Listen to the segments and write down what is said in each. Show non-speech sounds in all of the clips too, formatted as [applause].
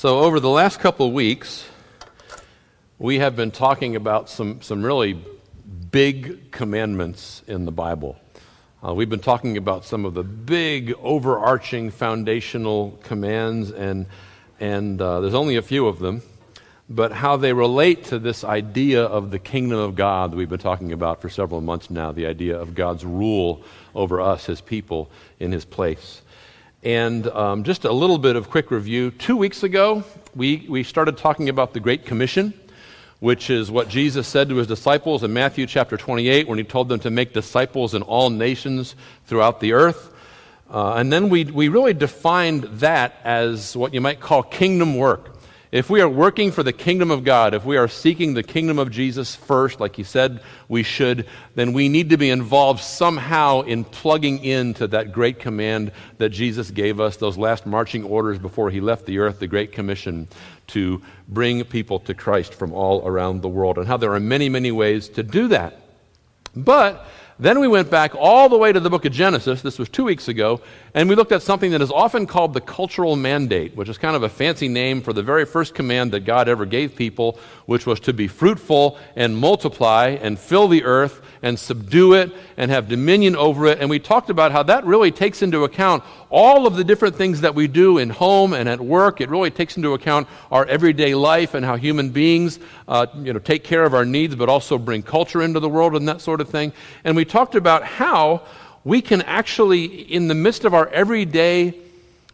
So, over the last couple of weeks, we have been talking about some, some really big commandments in the Bible. Uh, we've been talking about some of the big, overarching, foundational commands, and, and uh, there's only a few of them, but how they relate to this idea of the kingdom of God that we've been talking about for several months now the idea of God's rule over us, his people, in his place. And um, just a little bit of quick review. Two weeks ago, we, we started talking about the Great Commission, which is what Jesus said to his disciples in Matthew chapter 28 when he told them to make disciples in all nations throughout the earth. Uh, and then we, we really defined that as what you might call kingdom work. If we are working for the kingdom of God, if we are seeking the kingdom of Jesus first, like he said we should, then we need to be involved somehow in plugging into that great command that Jesus gave us, those last marching orders before he left the earth, the Great Commission to bring people to Christ from all around the world, and how there are many, many ways to do that. But then we went back all the way to the book of Genesis, this was two weeks ago, and we looked at something that is often called the cultural mandate, which is kind of a fancy name for the very first command that God ever gave people, which was to be fruitful and multiply and fill the earth and subdue it and have dominion over it. And we talked about how that really takes into account all of the different things that we do in home and at work. It really takes into account our everyday life and how human beings uh, you know, take care of our needs, but also bring culture into the world and that sort of thing. And we talked about how we can actually, in the midst of our everyday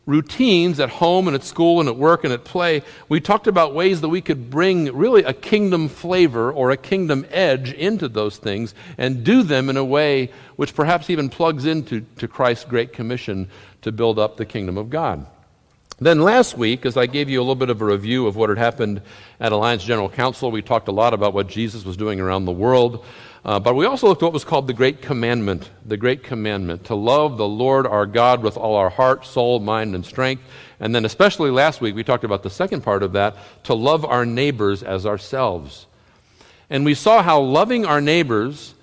routines at home and at school and at work and at play, we talked about ways that we could bring really a kingdom flavor or a kingdom edge into those things and do them in a way which perhaps even plugs into to Christ's great commission to build up the kingdom of God. Then last week, as I gave you a little bit of a review of what had happened at Alliance General Council, we talked a lot about what Jesus was doing around the world. Uh, but we also looked at what was called the Great Commandment. The Great Commandment to love the Lord our God with all our heart, soul, mind, and strength. And then, especially last week, we talked about the second part of that to love our neighbors as ourselves. And we saw how loving our neighbors,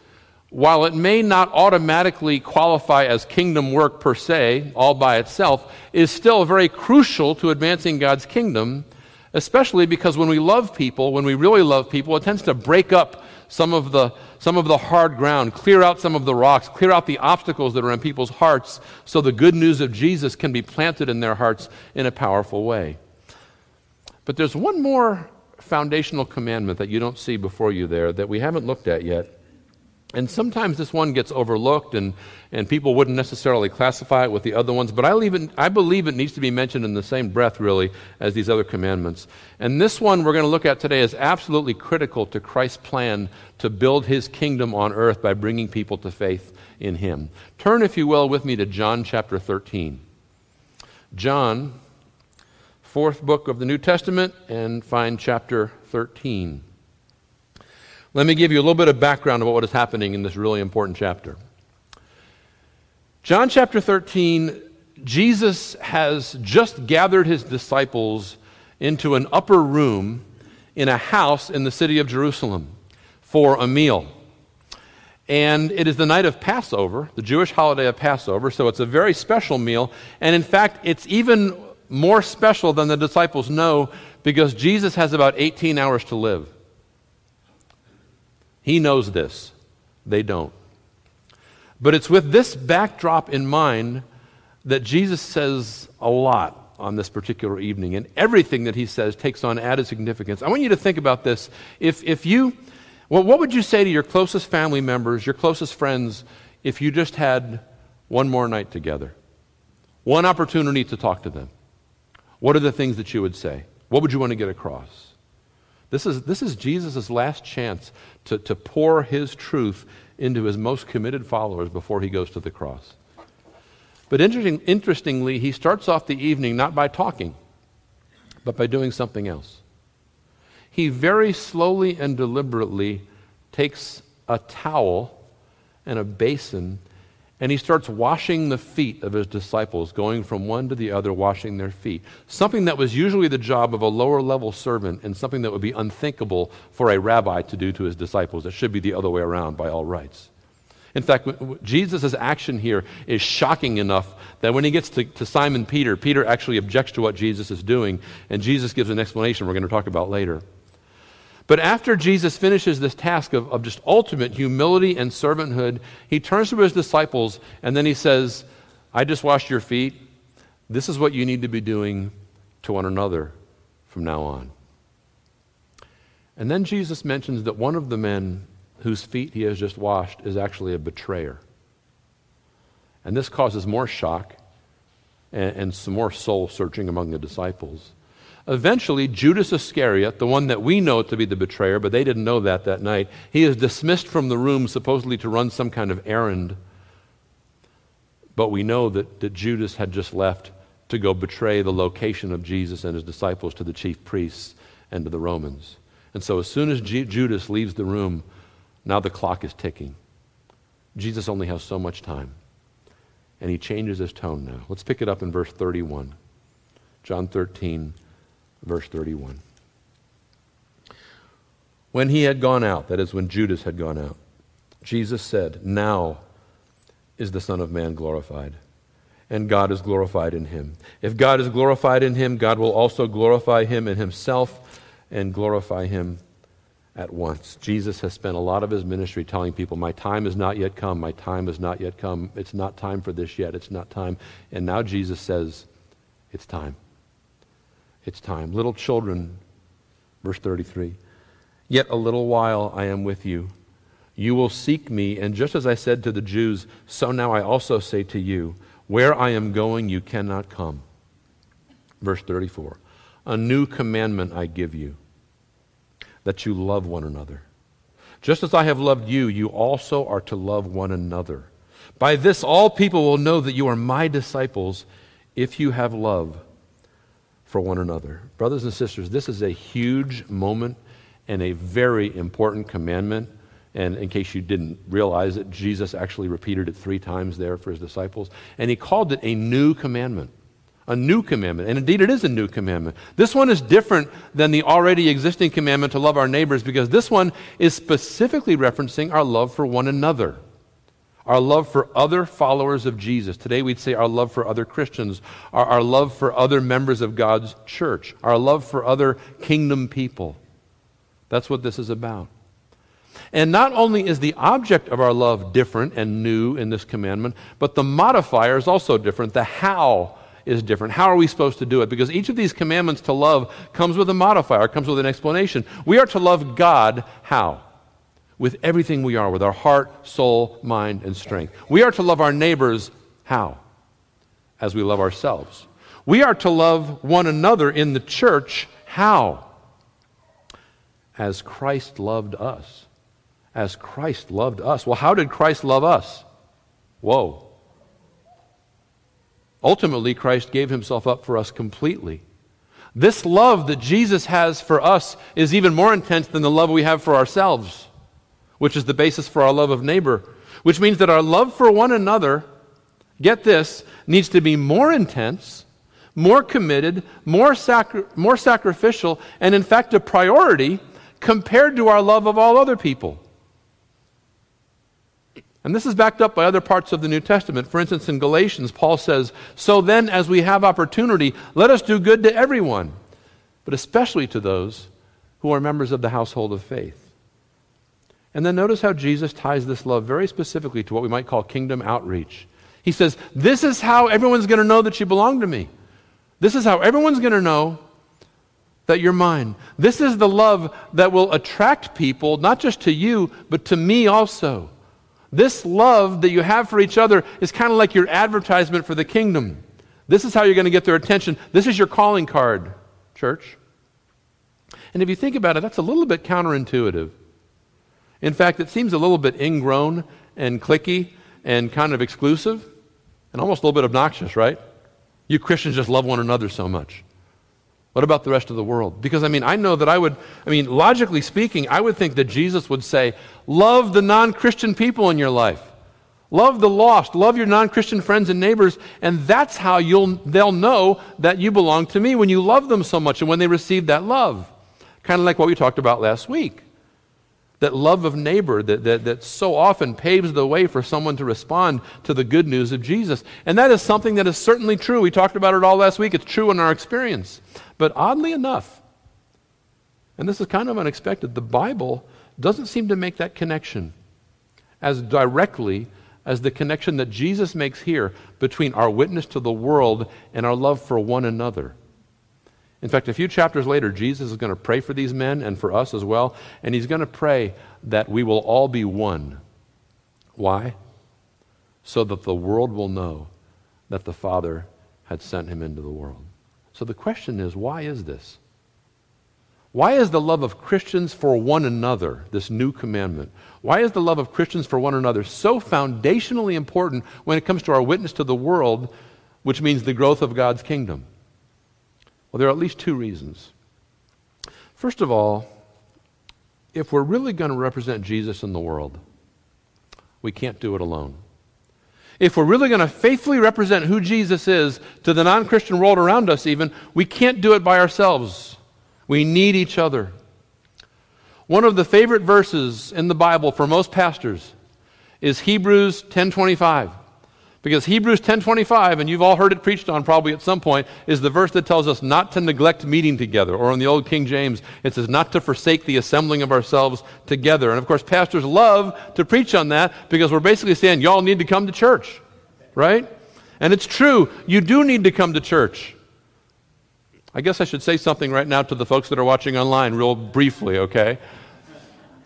while it may not automatically qualify as kingdom work per se, all by itself, is still very crucial to advancing God's kingdom, especially because when we love people, when we really love people, it tends to break up some of the some of the hard ground, clear out some of the rocks, clear out the obstacles that are in people's hearts so the good news of Jesus can be planted in their hearts in a powerful way. But there's one more foundational commandment that you don't see before you there that we haven't looked at yet. And sometimes this one gets overlooked, and, and people wouldn't necessarily classify it with the other ones, but I, it, I believe it needs to be mentioned in the same breath, really, as these other commandments. And this one we're going to look at today is absolutely critical to Christ's plan to build his kingdom on earth by bringing people to faith in him. Turn, if you will, with me to John chapter 13. John, fourth book of the New Testament, and find chapter 13. Let me give you a little bit of background about what is happening in this really important chapter. John chapter 13, Jesus has just gathered his disciples into an upper room in a house in the city of Jerusalem for a meal. And it is the night of Passover, the Jewish holiday of Passover, so it's a very special meal. And in fact, it's even more special than the disciples know because Jesus has about 18 hours to live. He knows this. They don't. But it's with this backdrop in mind that Jesus says a lot on this particular evening, and everything that he says takes on added significance. I want you to think about this. If, if you, well, what would you say to your closest family members, your closest friends, if you just had one more night together? One opportunity to talk to them. What are the things that you would say? What would you want to get across? This is, this is Jesus' last chance to, to pour his truth into his most committed followers before he goes to the cross. But interesting, interestingly, he starts off the evening not by talking, but by doing something else. He very slowly and deliberately takes a towel and a basin and he starts washing the feet of his disciples, going from one to the other, washing their feet. Something that was usually the job of a lower level servant, and something that would be unthinkable for a rabbi to do to his disciples. It should be the other way around by all rights. In fact, Jesus' action here is shocking enough that when he gets to, to, Simon Peter, Peter actually objects to what Jesus is doing, and Jesus gives an explanation we're going to talk about later. But after Jesus finishes this task of, of just ultimate humility and servanthood, he turns to his disciples and then he says, I just washed your feet. This is what you need to be doing to one another from now on. And then Jesus mentions that one of the men whose feet he has just washed is actually a betrayer. And this causes more shock and, and some more soul searching among the disciples. Eventually, Judas Iscariot, the one that we know to be the betrayer, but they didn't know that that night, he is dismissed from the room supposedly to run some kind of errand. But we know that, that Judas had just left to go betray the location of Jesus and his disciples to the chief priests and to the Romans. And so, as soon as G- Judas leaves the room, now the clock is ticking. Jesus only has so much time. And he changes his tone now. Let's pick it up in verse 31. John 13, verse 31. When he had gone out, that is, when Judas had gone out, Jesus said, Now is the Son of Man glorified, and God is glorified in him. If God is glorified in him, God will also glorify him in himself and glorify him at once. Jesus has spent a lot of his ministry telling people, My time has not yet come. My time has not yet come. It's not time for this yet. It's not time. And now Jesus says, It's time. It's time. Little children, verse 33, Yet a little while I am with you. You will seek me, and just as I said to the Jews, so now I also say to you, Where I am going, you cannot come. Verse 34 A new commandment I give you that you love one another. Just as I have loved you, you also are to love one another. By this, all people will know that you are my disciples if you have love for one another. Brothers and sisters, this is a huge moment and a very important commandment. And in case you didn't realize it, Jesus actually repeated it three times there for his disciples. And he called it a new commandment a new commandment. And indeed, it is a new commandment. This one is different than the already existing commandment to love our neighbors because this one is specifically referencing our love for one another, our love for other followers of Jesus. Today, we'd say our love for other Christians, our, our love for other members of God's church, our love for other kingdom people. That's what this is about. And not only is the object of our love different and new in this commandment, but the modifier is also different. The how is different. How are we supposed to do it? Because each of these commandments to love comes with a modifier, comes with an explanation. We are to love God how? With everything we are, with our heart, soul, mind, and strength. We are to love our neighbors how? As we love ourselves. We are to love one another in the church how? As Christ loved us. As Christ loved us. Well, how did Christ love us? Whoa. Ultimately, Christ gave himself up for us completely. This love that Jesus has for us is even more intense than the love we have for ourselves, which is the basis for our love of neighbor, which means that our love for one another, get this, needs to be more intense, more committed, more, sacri- more sacrificial, and in fact a priority compared to our love of all other people. And this is backed up by other parts of the New Testament. For instance, in Galatians, Paul says, So then, as we have opportunity, let us do good to everyone, but especially to those who are members of the household of faith. And then notice how Jesus ties this love very specifically to what we might call kingdom outreach. He says, This is how everyone's going to know that you belong to me. This is how everyone's going to know that you're mine. This is the love that will attract people, not just to you, but to me also. This love that you have for each other is kind of like your advertisement for the kingdom. This is how you're going to get their attention. This is your calling card, church. And if you think about it, that's a little bit counterintuitive. In fact, it seems a little bit ingrown and clicky and kind of exclusive and almost a little bit obnoxious, right? You Christians just love one another so much. What about the rest of the world? Because, I mean, I know that I would, I mean, logically speaking, I would think that Jesus would say, Love the non Christian people in your life. Love the lost. Love your non Christian friends and neighbors. And that's how you'll, they'll know that you belong to me when you love them so much and when they receive that love. Kind of like what we talked about last week. That love of neighbor that, that, that so often paves the way for someone to respond to the good news of Jesus. And that is something that is certainly true. We talked about it all last week. It's true in our experience. But oddly enough, and this is kind of unexpected, the Bible doesn't seem to make that connection as directly as the connection that Jesus makes here between our witness to the world and our love for one another. In fact, a few chapters later, Jesus is going to pray for these men and for us as well, and he's going to pray that we will all be one. Why? So that the world will know that the Father had sent him into the world. So the question is why is this? Why is the love of Christians for one another this new commandment? Why is the love of Christians for one another so foundationally important when it comes to our witness to the world, which means the growth of God's kingdom? Well, there are at least two reasons. First of all, if we're really going to represent Jesus in the world, we can't do it alone. If we're really going to faithfully represent who Jesus is to the non Christian world around us, even, we can't do it by ourselves. We need each other. One of the favorite verses in the Bible for most pastors is Hebrews 10:25. Because Hebrews 10:25 and you've all heard it preached on probably at some point is the verse that tells us not to neglect meeting together or in the old King James it says not to forsake the assembling of ourselves together. And of course pastors love to preach on that because we're basically saying y'all need to come to church. Right? And it's true, you do need to come to church. I guess I should say something right now to the folks that are watching online real briefly, okay?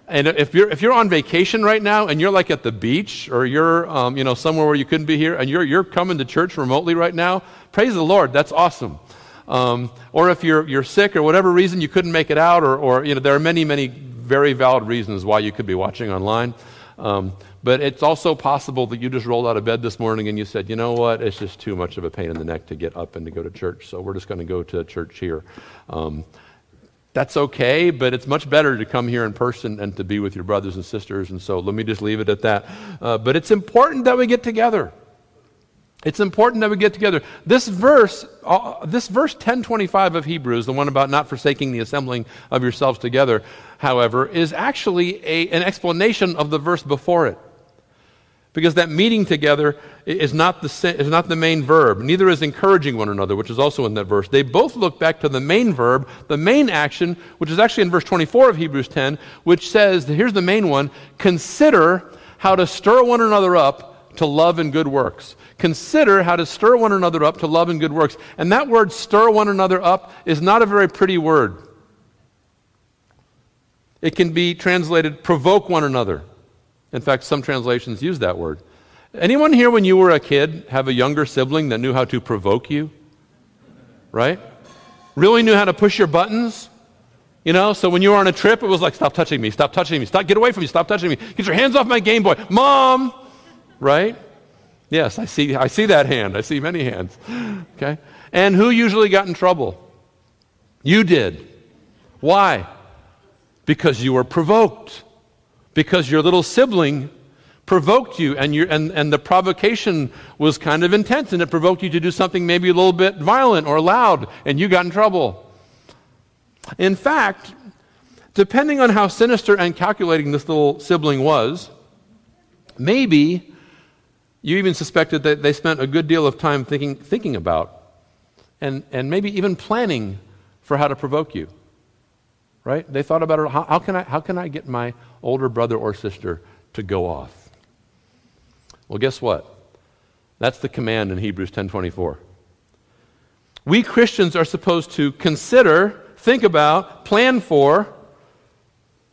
And if you're, if you're on vacation right now and you're like at the beach or you're um, you know, somewhere where you couldn't be here and you're, you're coming to church remotely right now, praise the Lord. That's awesome. Um, or if you're, you're sick or whatever reason you couldn't make it out, or, or you know, there are many, many very valid reasons why you could be watching online. Um, but it's also possible that you just rolled out of bed this morning and you said, you know what, it's just too much of a pain in the neck to get up and to go to church, so we're just going to go to church here. Um, that's okay, but it's much better to come here in person and to be with your brothers and sisters. And so let me just leave it at that. Uh, but it's important that we get together. It's important that we get together. This verse, uh, this verse 1025 of Hebrews, the one about not forsaking the assembling of yourselves together, however, is actually a, an explanation of the verse before it because that meeting together is not, the, is not the main verb. Neither is encouraging one another, which is also in that verse. They both look back to the main verb, the main action, which is actually in verse 24 of Hebrews 10, which says, here's the main one consider how to stir one another up to love and good works. Consider how to stir one another up to love and good works. And that word, stir one another up, is not a very pretty word. It can be translated provoke one another. In fact, some translations use that word. Anyone here, when you were a kid, have a younger sibling that knew how to provoke you? Right? Really knew how to push your buttons? You know, so when you were on a trip, it was like, stop touching me, stop touching me, stop, get away from me, stop touching me, get your hands off my Game Boy. Mom! Right? Yes, I see, I see that hand. I see many hands. Okay? And who usually got in trouble? You did. Why? Because you were provoked because your little sibling provoked you and, and, and the provocation was kind of intense and it provoked you to do something maybe a little bit violent or loud and you got in trouble. In fact, depending on how sinister and calculating this little sibling was, maybe you even suspected that they spent a good deal of time thinking, thinking about and, and maybe even planning for how to provoke you right? They thought about it. How, how, can I, how can I get my older brother or sister to go off? Well, guess what? That's the command in Hebrews 10:24. We Christians are supposed to consider, think about, plan for,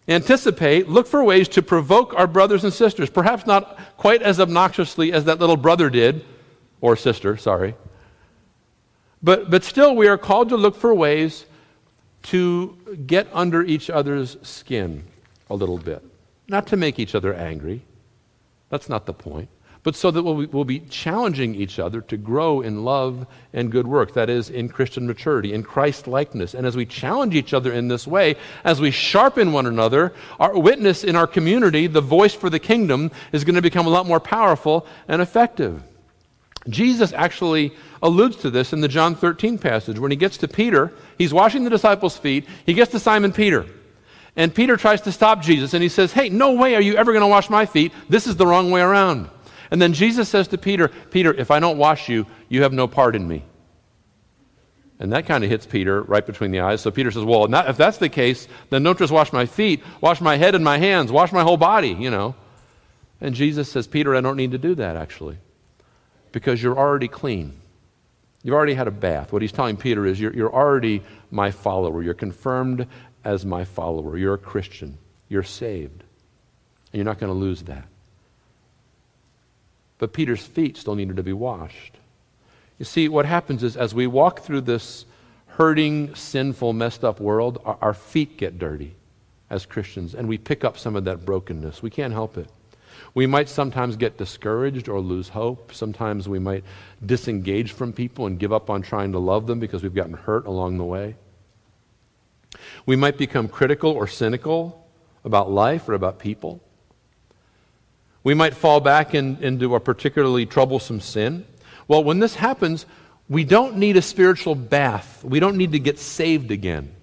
anticipate, look for ways to provoke our brothers and sisters, perhaps not quite as obnoxiously as that little brother did, or sister, sorry. But, but still, we are called to look for ways to get under each other's skin a little bit. Not to make each other angry. That's not the point. But so that we'll, we'll be challenging each other to grow in love and good work. That is, in Christian maturity, in Christ likeness. And as we challenge each other in this way, as we sharpen one another, our witness in our community, the voice for the kingdom, is going to become a lot more powerful and effective. Jesus actually alludes to this in the John 13 passage. When he gets to Peter, he's washing the disciples' feet. He gets to Simon Peter. And Peter tries to stop Jesus and he says, Hey, no way are you ever going to wash my feet. This is the wrong way around. And then Jesus says to Peter, Peter, if I don't wash you, you have no part in me. And that kind of hits Peter right between the eyes. So Peter says, Well, not, if that's the case, then don't just wash my feet, wash my head and my hands, wash my whole body, you know. And Jesus says, Peter, I don't need to do that actually, because you're already clean. You've already had a bath. What he's telling Peter is, You're, you're already my follower. You're confirmed as my follower. You're a Christian. You're saved. And you're not going to lose that. But Peter's feet still needed to be washed. You see, what happens is as we walk through this hurting, sinful, messed up world, our, our feet get dirty as Christians, and we pick up some of that brokenness. We can't help it. We might sometimes get discouraged or lose hope. Sometimes we might disengage from people and give up on trying to love them because we've gotten hurt along the way. We might become critical or cynical about life or about people. We might fall back in, into a particularly troublesome sin. Well, when this happens, we don't need a spiritual bath. We don't need to get saved again.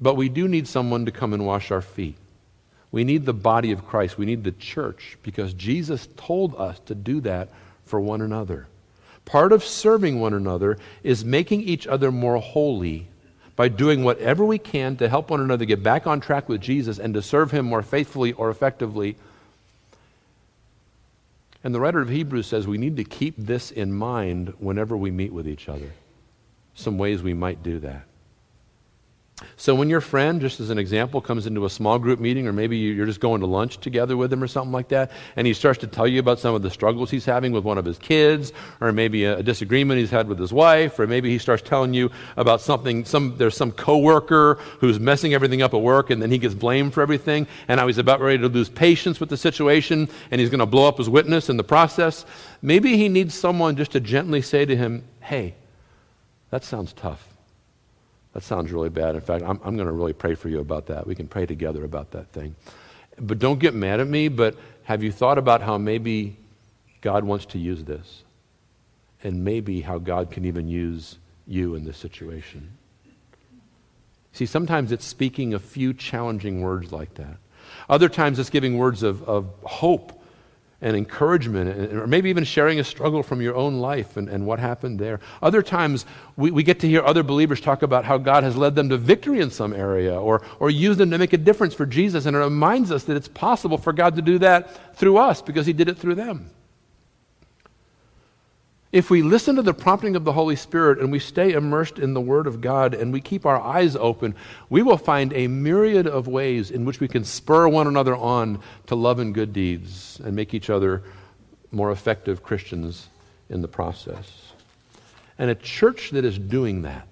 But we do need someone to come and wash our feet. We need the body of Christ. We need the church because Jesus told us to do that for one another. Part of serving one another is making each other more holy by doing whatever we can to help one another get back on track with Jesus and to serve Him more faithfully or effectively and the writer of Hebrews says we need to keep this in mind whenever we meet with each other. Some ways we might do that. So when your friend, just as an example, comes into a small group meeting, or maybe you're just going to lunch together with him or something like that, and he starts to tell you about some of the struggles he's having with one of his kids, or maybe a disagreement he's had with his wife, or maybe he starts telling you about something, some, there's some coworker who's messing everything up at work, and then he gets blamed for everything, and now he's about ready to lose patience with the situation, and he's going to blow up his witness in the process. Maybe he needs someone just to gently say to him, hey, that sounds tough. That sounds really bad. In fact, I'm, I'm going to really pray for you about that. We can pray together about that thing. But don't get mad at me, but have you thought about how maybe God wants to use this? And maybe how God can even use you in this situation. See, sometimes it's speaking a few challenging words like that. Other times it's giving words of, of hope and encouragement, or maybe even sharing a struggle from your own life and, and what happened there. Other times, we, we get to hear other believers talk about how God has led them to victory in some area or, or used them to make a difference for Jesus, and it reminds us that it's possible for God to do that through us because He did it through them. If we listen to the prompting of the Holy Spirit and we stay immersed in the Word of God and we keep our eyes open, we will find a myriad of ways in which we can spur one another on to love and good deeds and make each other more effective Christians in the process. And a church that is doing that,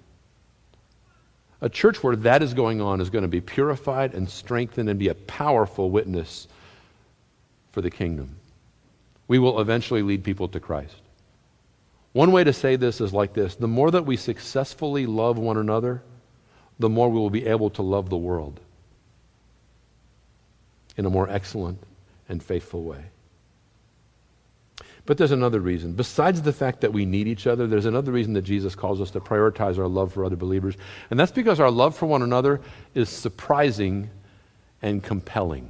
a church where that is going on, is going to be purified and strengthened and be a powerful witness for the kingdom. We will eventually lead people to Christ. One way to say this is like this the more that we successfully love one another, the more we will be able to love the world in a more excellent and faithful way. But there's another reason. Besides the fact that we need each other, there's another reason that Jesus calls us to prioritize our love for other believers. And that's because our love for one another is surprising and compelling.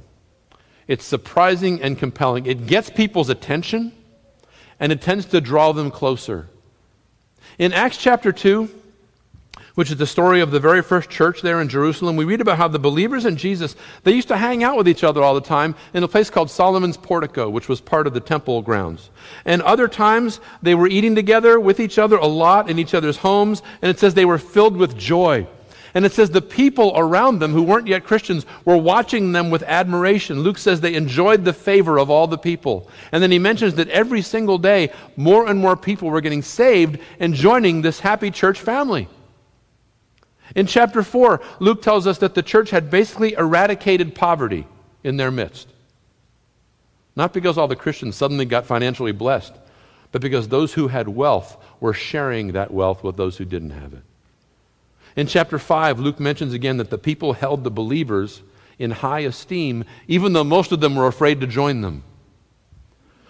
It's surprising and compelling. It gets people's attention and it tends to draw them closer. In Acts chapter 2, which is the story of the very first church there in Jerusalem, we read about how the believers in Jesus, they used to hang out with each other all the time in a place called Solomon's Portico, which was part of the temple grounds. And other times they were eating together with each other a lot in each other's homes, and it says they were filled with joy. And it says the people around them who weren't yet Christians were watching them with admiration. Luke says they enjoyed the favor of all the people. And then he mentions that every single day, more and more people were getting saved and joining this happy church family. In chapter 4, Luke tells us that the church had basically eradicated poverty in their midst. Not because all the Christians suddenly got financially blessed, but because those who had wealth were sharing that wealth with those who didn't have it. In chapter 5, Luke mentions again that the people held the believers in high esteem, even though most of them were afraid to join them.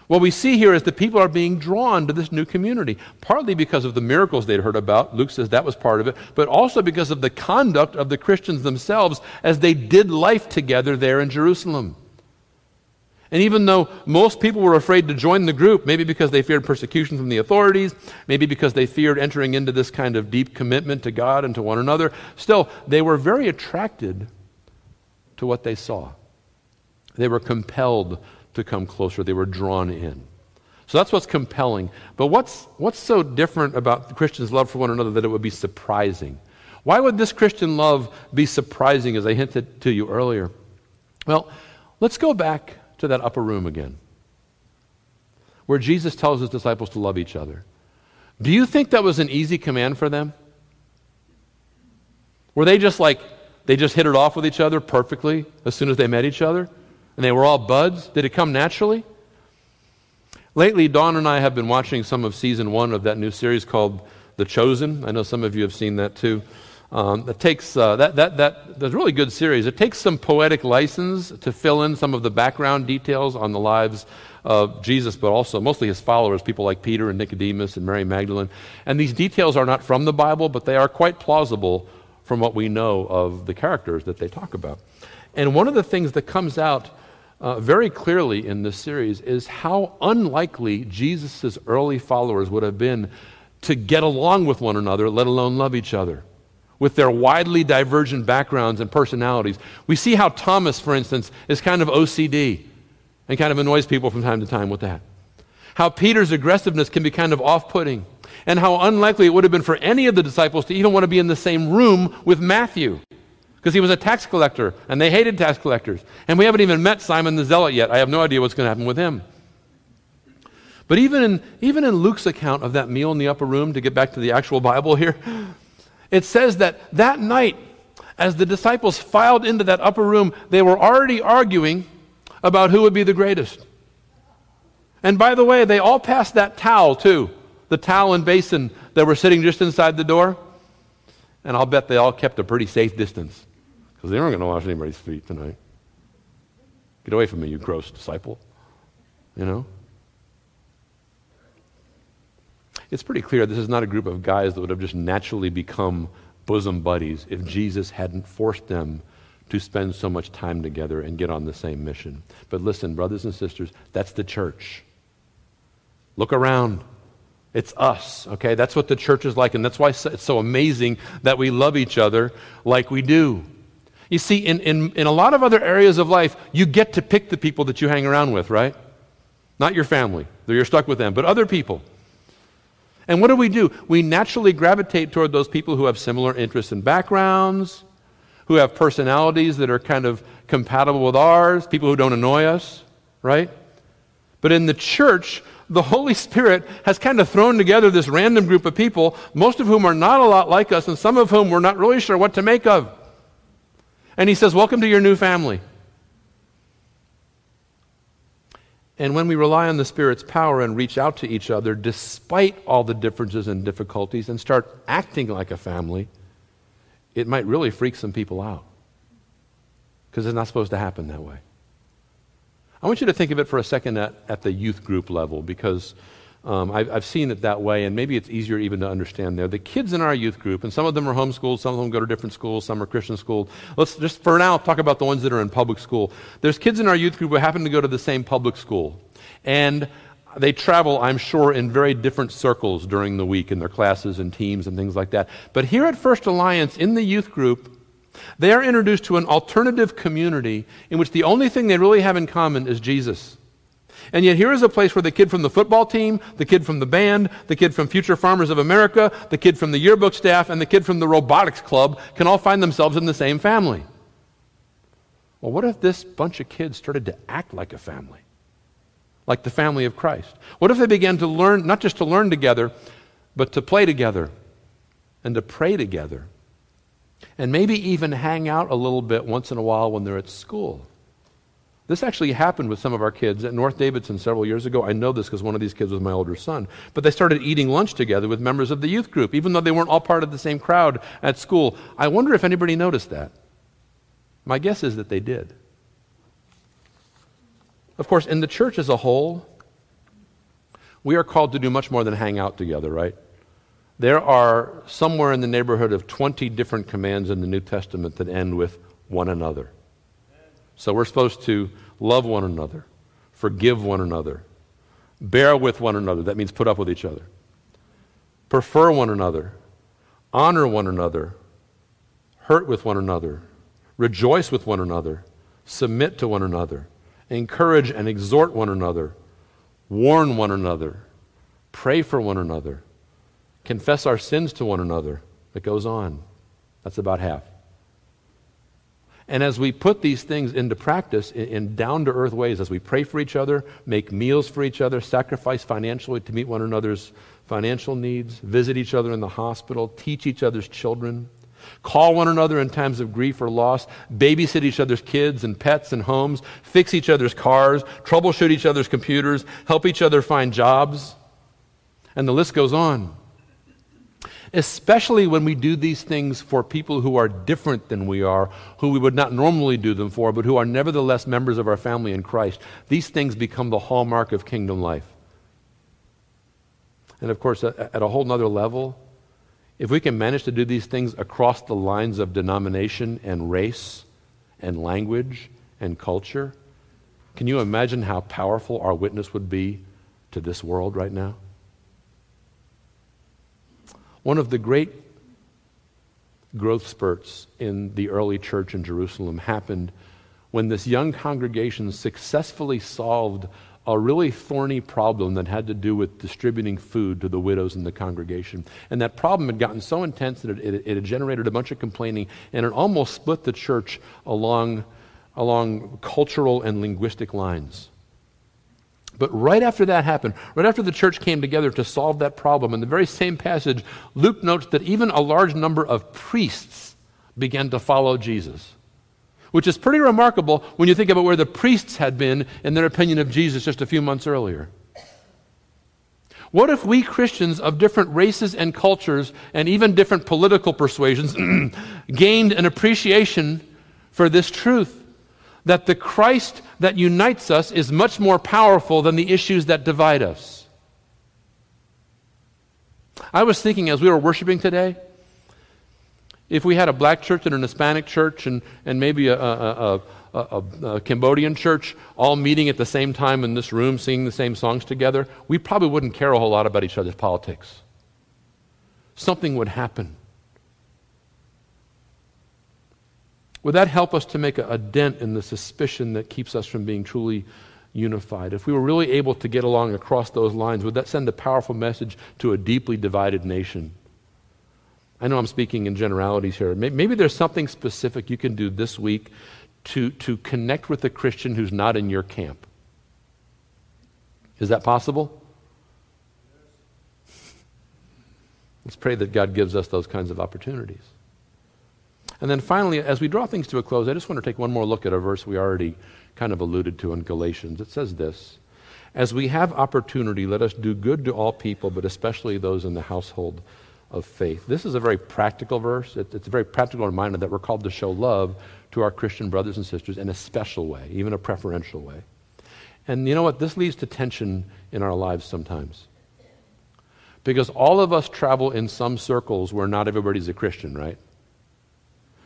What we see here is that people are being drawn to this new community, partly because of the miracles they'd heard about. Luke says that was part of it, but also because of the conduct of the Christians themselves as they did life together there in Jerusalem. And even though most people were afraid to join the group, maybe because they feared persecution from the authorities, maybe because they feared entering into this kind of deep commitment to God and to one another, still, they were very attracted to what they saw. They were compelled to come closer, they were drawn in. So that's what's compelling. But what's, what's so different about Christians' love for one another that it would be surprising? Why would this Christian love be surprising, as I hinted to you earlier? Well, let's go back to that upper room again, where Jesus tells his disciples to love each other. Do you think that was an easy command for them? Were they just like, they just hit it off with each other perfectly as soon as they met each other? And they were all buds? Did it come naturally? Lately, Dawn and I have been watching some of season one of that new series called The Chosen. I know some of you have seen that too. Um, it takes uh, that, that, that, that's a really good series. It takes some poetic license to fill in some of the background details on the lives of Jesus, but also mostly his followers, people like Peter and Nicodemus and Mary Magdalene. And these details are not from the Bible, but they are quite plausible from what we know of the characters that they talk about. And one of the things that comes out uh, very clearly in this series is how unlikely Jesus' early followers would have been to get along with one another, let alone love each other with their widely divergent backgrounds and personalities. We see how Thomas, for instance, is kind of OCD and kind of annoys people from time to time with that. How Peter's aggressiveness can be kind of off putting, and how unlikely it would have been for any of the disciples to even want to be in the same room with Matthew. Because he was a tax collector, and they hated tax collectors. And we haven't even met Simon the Zealot yet. I have no idea what's going to happen with him. But even in, even in Luke's account of that meal in the upper room, to get back to the actual Bible here, it says that that night, as the disciples filed into that upper room, they were already arguing about who would be the greatest. And by the way, they all passed that towel too, the towel and basin that were sitting just inside the door. And I'll bet they all kept a pretty safe distance because they weren't going to wash anybody's feet tonight. Get away from me, you gross disciple. You know? It's pretty clear this is not a group of guys that would have just naturally become bosom buddies if Jesus hadn't forced them to spend so much time together and get on the same mission. But listen, brothers and sisters, that's the church. Look around. It's us, okay? That's what the church is like, and that's why it's so amazing that we love each other like we do. You see, in, in, in a lot of other areas of life, you get to pick the people that you hang around with, right? Not your family, you're stuck with them, but other people. And what do we do? We naturally gravitate toward those people who have similar interests and backgrounds, who have personalities that are kind of compatible with ours, people who don't annoy us, right? But in the church, the Holy Spirit has kind of thrown together this random group of people, most of whom are not a lot like us, and some of whom we're not really sure what to make of. And He says, Welcome to your new family. And when we rely on the Spirit's power and reach out to each other, despite all the differences and difficulties, and start acting like a family, it might really freak some people out. Because it's not supposed to happen that way. I want you to think of it for a second at, at the youth group level, because um, I've, I've, seen it that way, and maybe it's easier even to understand there. The kids in our youth group, and some of them are homeschooled, some of them go to different schools, some are Christian schooled. Let's just for now talk about the ones that are in public school. There's kids in our youth group who happen to go to the same public school, and they travel, I'm sure, in very different circles during the week in their classes and teams and things like that. But here at First Alliance, in the youth group, they are introduced to an alternative community in which the only thing they really have in common is Jesus. And yet, here is a place where the kid from the football team, the kid from the band, the kid from Future Farmers of America, the kid from the yearbook staff, and the kid from the robotics club can all find themselves in the same family. Well, what if this bunch of kids started to act like a family? Like the family of Christ? What if they began to learn, not just to learn together, but to play together and to pray together? And maybe even hang out a little bit once in a while when they're at school. This actually happened with some of our kids at North Davidson several years ago. I know this because one of these kids was my older son. But they started eating lunch together with members of the youth group, even though they weren't all part of the same crowd at school. I wonder if anybody noticed that. My guess is that they did. Of course, in the church as a whole, We are called to do much more than hang out together, right? There are somewhere in the neighborhood of 20 different commands in the New Testament that end with one another. So we're supposed to love one another, forgive one another, bear with one another. That means put up with each other. Prefer one another, honor one another, hurt with one another, rejoice with one another, submit to one another, encourage and exhort one another, warn one another, pray for one another confess our sins to one another. It goes on. That's about half. And as we put these things into practice in, in down to earth ways, as we pray for each other, make meals for each other, sacrifice financially to meet one another's financial needs, visit each other in the hospital, teach each other's children, call one another in times of grief or loss, babysit each other's kids and pets and homes, fix each other's cars, troubleshoot each other's computers, help each other find jobs, and the list goes on especially when we do these things for people who are different than we are, who we would not normally do them for, but who are nevertheless members of our family in Christ. These things become the hallmark of kingdom life. And of course, at a whole other level, if we can manage to do these things across the lines of denomination and race and language and culture, can you imagine how powerful our witness would be to this world right now? One of the great growth spurts in the early church in Jerusalem happened when this young congregation successfully solved a really thorny problem that had to do with distributing food to the widows in the congregation. And that problem had gotten so intense that it, it, it had generated a bunch of complaining, and it almost split the church along, along cultural and linguistic lines. But right after that happened, right after the church came together to solve that problem, in the very same passage, Luke notes that even a large number of priests began to follow Jesus. Which is pretty remarkable when you think about where the priests had been in their opinion of Jesus just a few months earlier. What if we Christians of different races and cultures and even different political persuasions [clears throat] gained an appreciation for this truth? That the Christ that unites us is much more powerful than the issues that divide us. I was thinking as we were worshiping today, if we had a black church and an Hispanic church and, and maybe a, a, a, a, Cambodian church all meeting at the same time in this room singing the same songs together, we probably wouldn't care a whole lot about each other's politics. Something would happen. Would that help us to make a, a dent in the suspicion that keeps us from being truly unified? If we were really able to get along across those lines, would that send a powerful message to a deeply divided nation? I know I'm speaking in generalities here. Maybe there's something specific you can do this week to, to connect with a Christian who's not in your camp. Is that possible? Let's pray that God gives us those kinds of opportunities. And then finally, as we draw things to a close, I just want to take one more look at a verse we already kind of alluded to in Galatians. It says this As we have opportunity, let us do good to all people, but especially those in the household of faith. This is a very practical verse. It's a very practical reminder that we're called to show love to our Christian brothers and sisters in a special way, even a preferential way. And you know what? This leads to tension in our lives sometimes. Because all of us travel in some circles where not everybody's a Christian, right?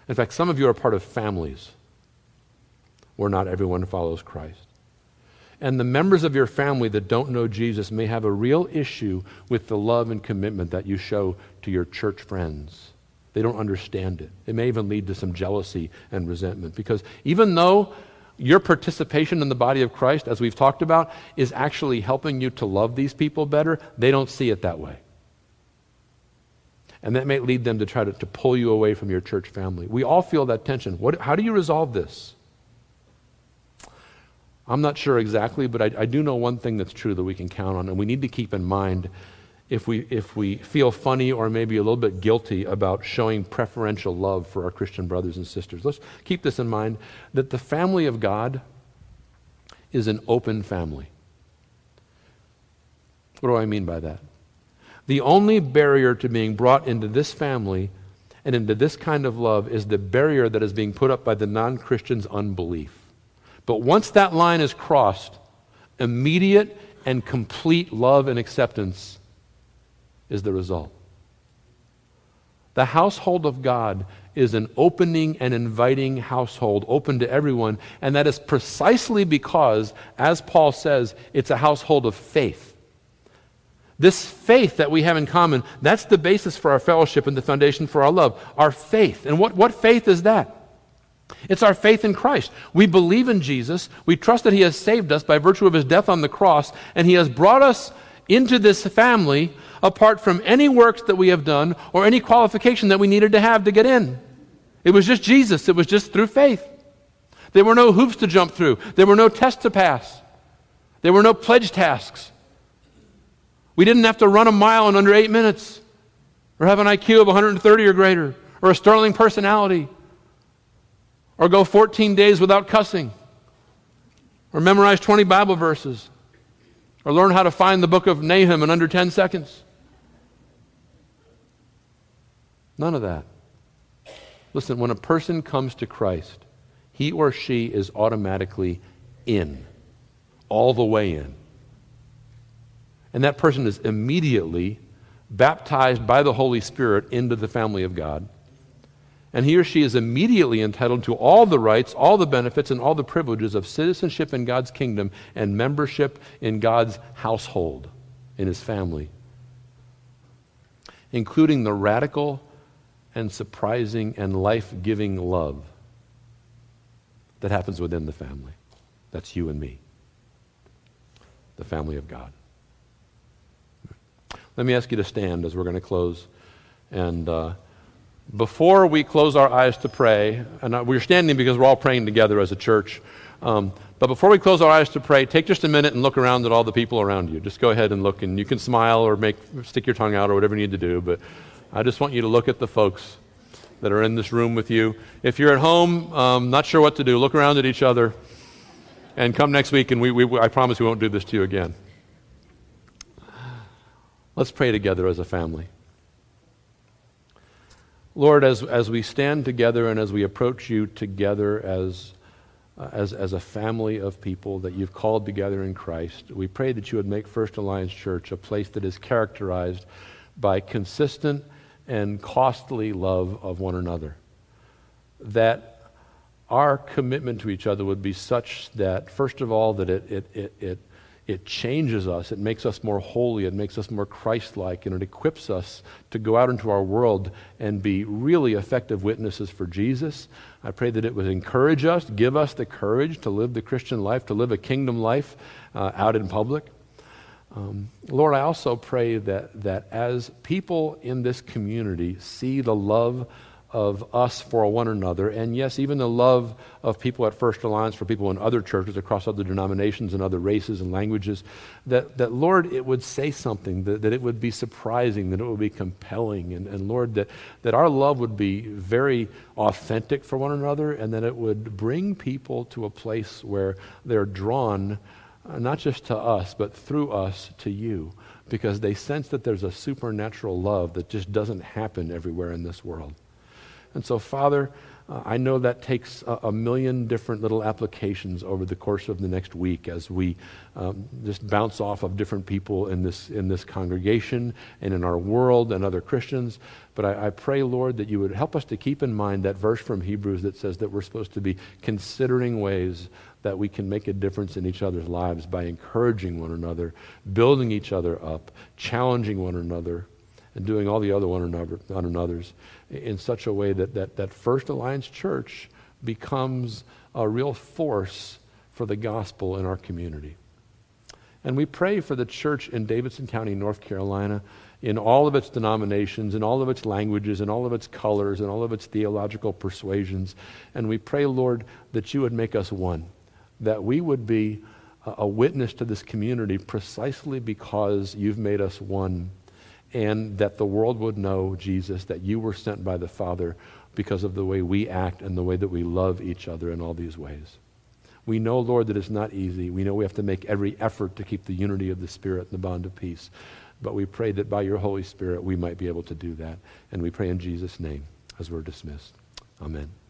In fact, some of you are part of families where not everyone follows Christ. And the members of your family that don't know Jesus may have a real issue with the love and commitment that you show to your church friends. They don't understand it. It may even lead to some jealousy and resentment because even though your participation in the body of Christ, as we've talked about, is actually helping you to love these people better, they don't see it that way. And that may lead them to try to, to pull you away from your church family. We all feel that tension. What, how do you resolve this? I'm not sure exactly, but I, I do know one thing that's true that we can count on, and we need to keep in mind if we, if we feel funny or maybe a little bit guilty about showing preferential love for our Christian brothers and sisters. Let's keep this in mind that the family of God is an open family. What do I mean by that? The only barrier to being brought into this family and into this kind of love is the barrier that is being put up by the non Christian's unbelief. But once that line is crossed, immediate and complete love and acceptance is the result. The household of God is an opening and inviting household, open to everyone, and that is precisely because, as Paul says, it's a household of faith. This faith that we have in common, that's the basis for our fellowship and the foundation for our love. Our faith. And what, what faith is that? It's our faith in Christ. We believe in Jesus. We trust that He has saved us by virtue of His death on the cross, and He has brought us into this family apart from any works that we have done or any qualification that we needed to have to get in. It was just Jesus, it was just through faith. There were no hoops to jump through, there were no tests to pass, there were no pledge tasks. We didn't have to run a mile in under eight minutes, or have an IQ of 130 or greater, or a sterling personality, or go 14 days without cussing, or memorize 20 Bible verses, or learn how to find the book of Nahum in under 10 seconds. None of that. Listen, when a person comes to Christ, he or she is automatically in, all the way in. And that person is immediately baptized by the Holy Spirit into the family of God. And he or she is immediately entitled to all the rights, all the benefits, and all the privileges of citizenship in God's kingdom and membership in God's household, in his family, including the radical and surprising and life giving love that happens within the family. That's you and me, the family of God. Let me ask you to stand as we're going to close. And uh, before we close our eyes to pray, and uh, we're standing because we're all praying together as a church. Um, but before we close our eyes to pray, take just a minute and look around at all the people around you. Just go ahead and look, and you can smile or make stick your tongue out or whatever you need to do. But I just want you to look at the folks that are in this room with you. If you're at home, um, not sure what to do, look around at each other and come next week, and we, we, I promise we won't do this to you again. Let's pray together as a family. Lord, as, as we stand together and as we approach you together as, uh, as, as a family of people that you've called together in Christ, we pray that you would make First Alliance Church a place that is characterized by consistent and costly love of one another. That our commitment to each other would be such that, first of all, that it, it, it, it, it changes us, it makes us more holy, it makes us more Christ like, and it equips us to go out into our world and be really effective witnesses for Jesus. I pray that it would encourage us, give us the courage to live the Christian life, to live a kingdom life uh, out in public. Um, Lord, I also pray that, that as people in this community see the love of us for one another, and yes, even the love of people at First Alliance for people in other churches across other denominations and other races and languages, that, that Lord, it would say something, that, that it would be surprising, that it would be compelling, and, and Lord, that, that our love would be very authentic for one another, and that it would bring people to a place where they're drawn uh, not just to us, but through us to you, because they sense that there's a supernatural love that just doesn't happen everywhere in this world. And so, Father, uh, I know that takes a, a, million different little applications over the course of the next week as we um, just bounce off of different people in this, in this congregation and in our world and other Christians. But I, I pray, Lord, that you would help us to keep in mind that verse from Hebrews that says that we're supposed to be considering ways that we can make a difference in each other's lives by encouraging one another, building each other up, challenging one another, and doing all the other one another, one another's in such a way that, that, that First Alliance Church becomes a real force for the gospel in our community. And we pray for the church in Davidson County, North Carolina, in all of its denominations, in all of its languages, in all of its colors, in all of its theological persuasions. And we pray, Lord, that you would make us one that we would be a witness to this community precisely because you've made us one, and that the world would know, Jesus, that you were sent by the Father because of the way we act and the way that we love each other in all these ways. We know, Lord, that it's not easy. We know we have to make every effort to keep the unity of the Spirit and the bond of peace. But we pray that by your Holy Spirit we might be able to do that. And we pray in Jesus' name as we're dismissed. Amen.